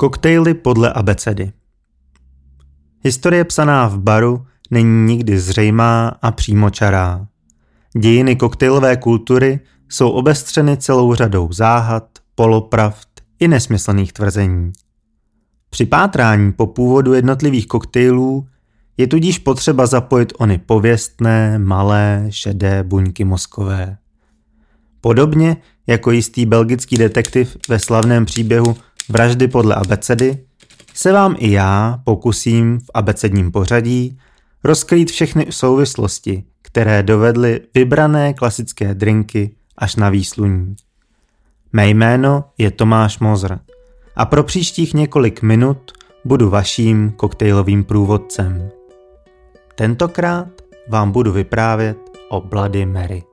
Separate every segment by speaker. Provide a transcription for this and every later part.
Speaker 1: Koktejly podle abecedy Historie psaná v baru není nikdy zřejmá a přímočará. Dějiny koktejlové kultury jsou obestřeny celou řadou záhad, polopravd i nesmyslných tvrzení. Při pátrání po původu jednotlivých koktejlů je tudíž potřeba zapojit ony pověstné, malé, šedé buňky mozkové. Podobně jako jistý belgický detektiv ve slavném příběhu Vraždy podle abecedy, se vám i já pokusím v abecedním pořadí rozkrýt všechny souvislosti, které dovedly vybrané klasické drinky až na výsluní. Mé jméno je Tomáš Mozr a pro příštích několik minut budu vaším koktejlovým průvodcem. Tentokrát vám budu vyprávět o Bloody Mary.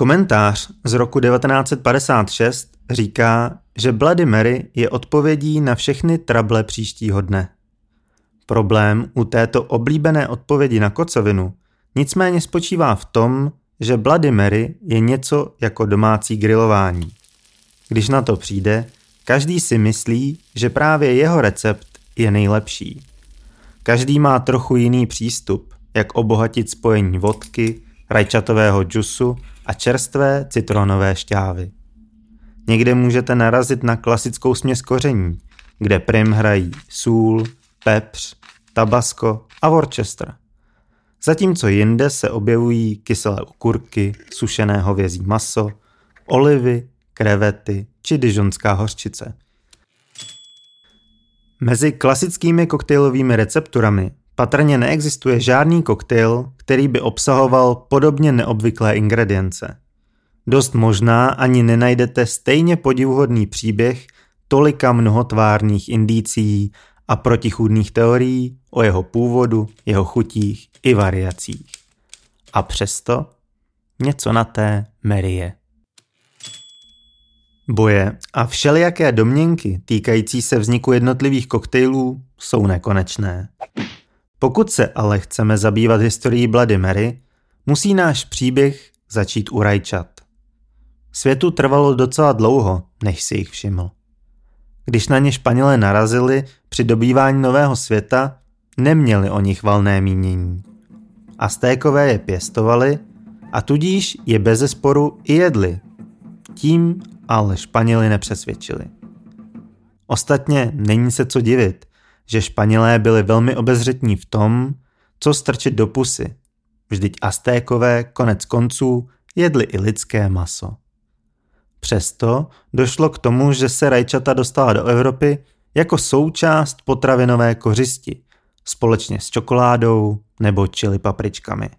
Speaker 1: Komentář z roku 1956 říká, že Bloody Mary je odpovědí na všechny trable příštího dne. Problém u této oblíbené odpovědi na kocovinu nicméně spočívá v tom, že Bloody Mary je něco jako domácí grilování. Když na to přijde, každý si myslí, že právě jeho recept je nejlepší. Každý má trochu jiný přístup, jak obohatit spojení vodky, rajčatového džusu a čerstvé citronové šťávy. Někde můžete narazit na klasickou směs koření, kde prim hrají sůl, pepř, tabasko a Worcester. Zatímco jinde se objevují kyselé okurky, sušené hovězí maso, olivy, krevety či dižonská hořčice. Mezi klasickými koktejlovými recepturami patrně neexistuje žádný koktejl, který by obsahoval podobně neobvyklé ingredience. Dost možná ani nenajdete stejně podivuhodný příběh tolika mnohotvárných indicí a protichůdných teorií o jeho původu, jeho chutích i variacích. A přesto něco na té Mary je. Boje a všelijaké domněnky týkající se vzniku jednotlivých koktejlů jsou nekonečné. Pokud se ale chceme zabývat historií Bloody Mary, musí náš příběh začít u rajčat. Světu trvalo docela dlouho, než si jich všiml. Když na ně Španělé narazili při dobývání nového světa, neměli o nich valné mínění. Aztékové je pěstovali a tudíž je bezesporu i jedli. Tím ale Španěli nepřesvědčili. Ostatně není se co divit, že Španělé byli velmi obezřetní v tom, co strčit do pusy. Vždyť Aztékové konec konců jedli i lidské maso. Přesto došlo k tomu, že se rajčata dostala do Evropy jako součást potravinové kořisti, společně s čokoládou nebo čili papričkami.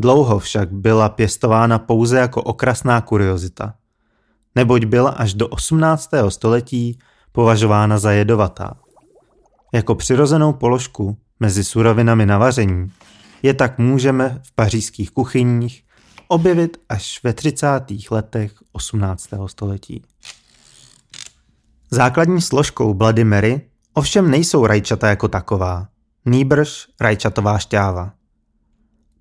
Speaker 1: Dlouho však byla pěstována pouze jako okrasná kuriozita, neboť byla až do 18. století považována za jedovatá. Jako přirozenou položku mezi surovinami na vaření je tak můžeme v pařížských kuchyních objevit až ve 30. letech 18. století. Základní složkou Bloody Mary ovšem nejsou rajčata jako taková, nýbrž rajčatová šťáva.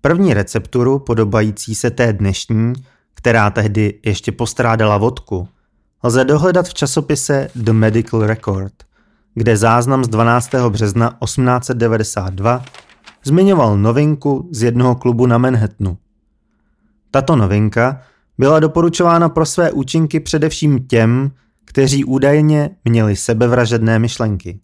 Speaker 1: První recepturu, podobající se té dnešní, která tehdy ještě postrádala vodku, lze dohledat v časopise The Medical Record, kde záznam z 12. března 1892 zmiňoval novinku z jednoho klubu na Manhattanu – tato novinka byla doporučována pro své účinky především těm, kteří údajně měli sebevražedné myšlenky.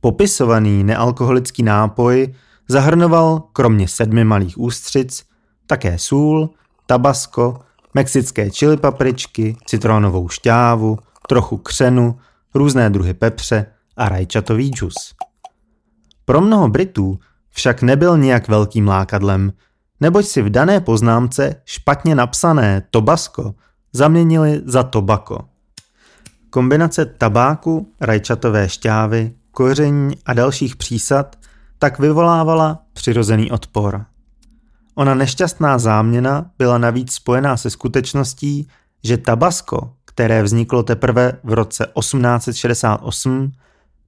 Speaker 1: Popisovaný nealkoholický nápoj zahrnoval kromě sedmi malých ústřic také sůl, tabasko, mexické čili papričky, citronovou šťávu, trochu křenu, různé druhy pepře a rajčatový džus. Pro mnoho Britů však nebyl nijak velkým lákadlem, neboť si v dané poznámce špatně napsané tobasko zaměnili za tobako. Kombinace tabáku, rajčatové šťávy, koření a dalších přísad tak vyvolávala přirozený odpor. Ona nešťastná záměna byla navíc spojená se skutečností, že tabasko, které vzniklo teprve v roce 1868,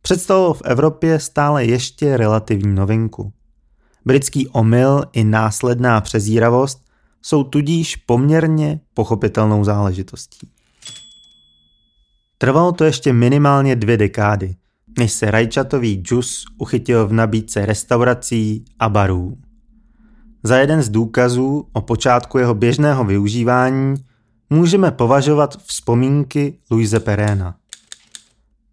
Speaker 1: představovalo v Evropě stále ještě relativní novinku. Britský omyl i následná přezíravost jsou tudíž poměrně pochopitelnou záležitostí. Trvalo to ještě minimálně dvě dekády, než se rajčatový džus uchytil v nabídce restaurací a barů. Za jeden z důkazů o počátku jeho běžného využívání můžeme považovat vzpomínky Louise Perena.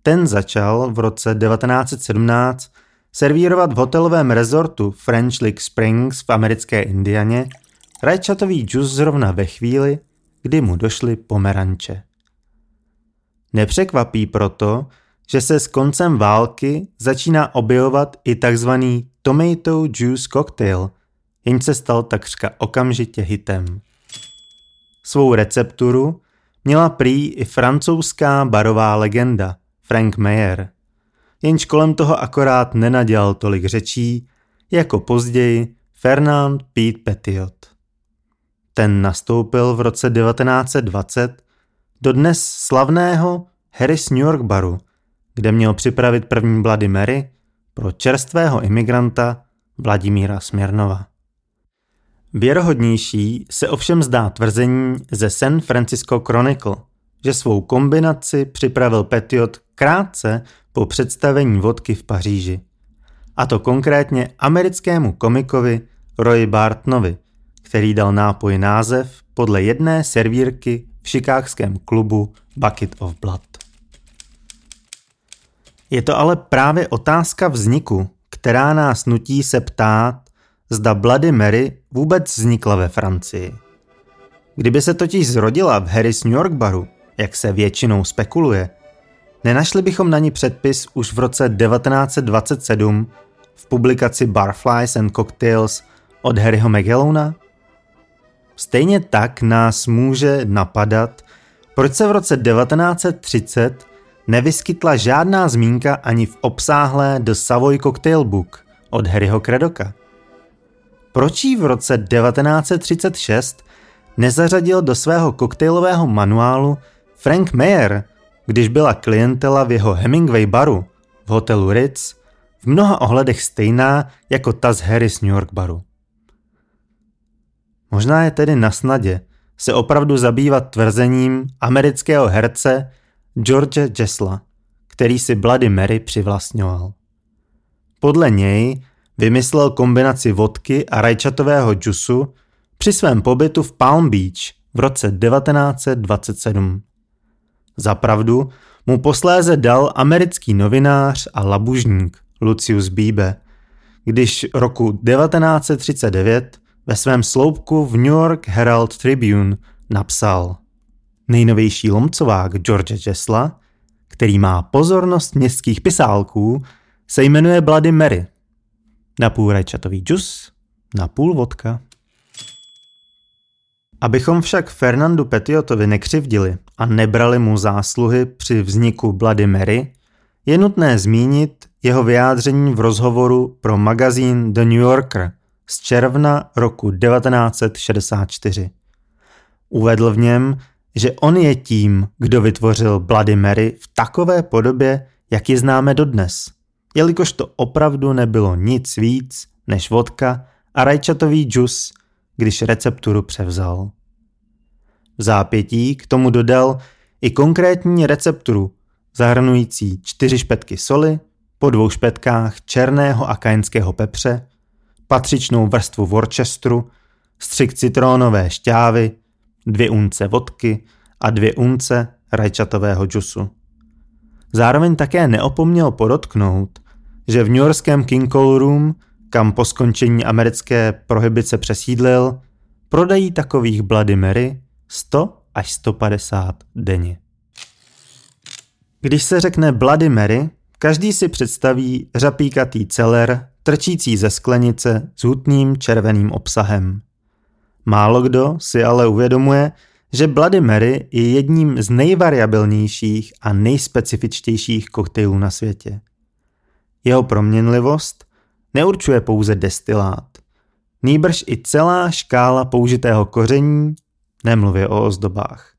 Speaker 1: Ten začal v roce 1917 servírovat v hotelovém rezortu French Lick Springs v americké Indianě rajčatový džus zrovna ve chvíli, kdy mu došly pomeranče. Nepřekvapí proto, že se s koncem války začíná objevovat i tzv. tomato juice cocktail, jenž se stal takřka okamžitě hitem. Svou recepturu měla prý i francouzská barová legenda Frank Mayer, jenž kolem toho akorát nenadělal tolik řečí, jako později Fernand Pete Petiot. Ten nastoupil v roce 1920 do dnes slavného Harris New York baru, kde měl připravit první Bloody Mary pro čerstvého imigranta Vladimíra Směrnova. Věrohodnější se ovšem zdá tvrzení ze San Francisco Chronicle, že svou kombinaci připravil Petiot krátce po představení vodky v Paříži. A to konkrétně americkému komikovi Roy Bartnovi, který dal nápoj název podle jedné servírky v šikákském klubu Bucket of Blood. Je to ale právě otázka vzniku, která nás nutí se ptát, zda Bloody Mary vůbec vznikla ve Francii. Kdyby se totiž zrodila v Harris New York baru, jak se většinou spekuluje, nenašli bychom na ní předpis už v roce 1927 v publikaci Barflies and Cocktails od Harryho Magellona? Stejně tak nás může napadat, proč se v roce 1930 nevyskytla žádná zmínka ani v obsáhlé The Savoy Cocktail Book od Harryho Credoka. Proč ji v roce 1936 nezařadil do svého koktejlového manuálu Frank Mayer, když byla klientela v jeho Hemingway baru v hotelu Ritz v mnoha ohledech stejná jako ta z Harris New York baru. Možná je tedy na snadě se opravdu zabývat tvrzením amerického herce George Jesla, který si Bloody Mary přivlastňoval. Podle něj vymyslel kombinaci vodky a rajčatového džusu při svém pobytu v Palm Beach v roce 1927. Zapravdu mu posléze dal americký novinář a labužník Lucius Bíbe, když roku 1939 ve svém sloupku v New York Herald Tribune napsal Nejnovější lomcovák George Jesla, který má pozornost městských pisálků, se jmenuje Bloody Mary. Napůl rajčatový džus, napůl vodka. Abychom však Fernandu Petiotovi nekřivdili a nebrali mu zásluhy při vzniku Bloody Mary, je nutné zmínit jeho vyjádření v rozhovoru pro magazín The New Yorker z června roku 1964. Uvedl v něm, že on je tím, kdo vytvořil Bloody Mary v takové podobě, jak ji známe dodnes, jelikož to opravdu nebylo nic víc než vodka a rajčatový džus, když recepturu převzal. V zápětí k tomu dodal i konkrétní recepturu, zahrnující čtyři špetky soli, po dvou špetkách černého a kajenského pepře, patřičnou vrstvu Worcesteru, střik citrónové šťávy, dvě unce vodky a dvě unce rajčatového džusu. Zároveň také neopomněl podotknout, že v newyorském King Cole Room, kam po skončení americké prohibice přesídlil, prodají takových Bloody Mary 100 až 150 denně. Když se řekne Bloody Mary, každý si představí řapíkatý celer, trčící ze sklenice s hutným červeným obsahem. Málo kdo si ale uvědomuje, že Bloody Mary je jedním z nejvariabilnějších a nejspecifičtějších koktejlů na světě. Jeho proměnlivost neurčuje pouze destilát, nýbrž i celá škála použitého koření, nemluvě o ozdobách.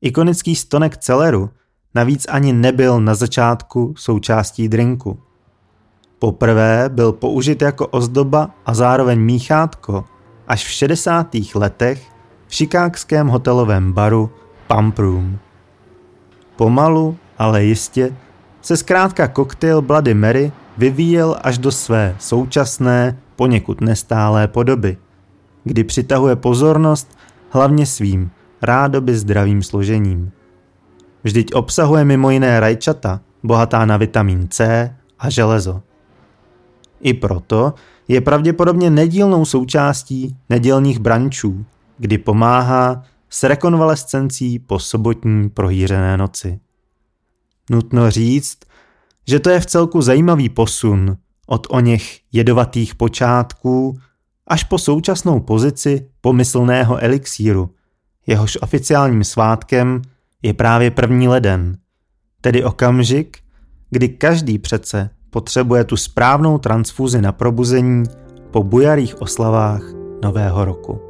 Speaker 1: Ikonický stonek celeru navíc ani nebyl na začátku součástí drinku. Poprvé byl použit jako ozdoba a zároveň míchátko až v 60. letech v šikákském hotelovém baru Pump Room. Pomalu, ale jistě, se zkrátka koktejl Bloody Mary vyvíjel až do své současné, poněkud nestálé podoby, kdy přitahuje pozornost hlavně svým rádoby zdravým složením. Vždyť obsahuje mimo jiné rajčata, bohatá na vitamin C a železo. I proto je pravděpodobně nedílnou součástí nedělních brančů, kdy pomáhá s rekonvalescencí po sobotní prohýřené noci. Nutno říct, že to je v celku zajímavý posun od o něch jedovatých počátků až po současnou pozici pomyslného elixíru, jehož oficiálním svátkem je právě první leden, tedy okamžik, kdy každý přece potřebuje tu správnou transfuzi na probuzení po bujarých oslavách Nového roku.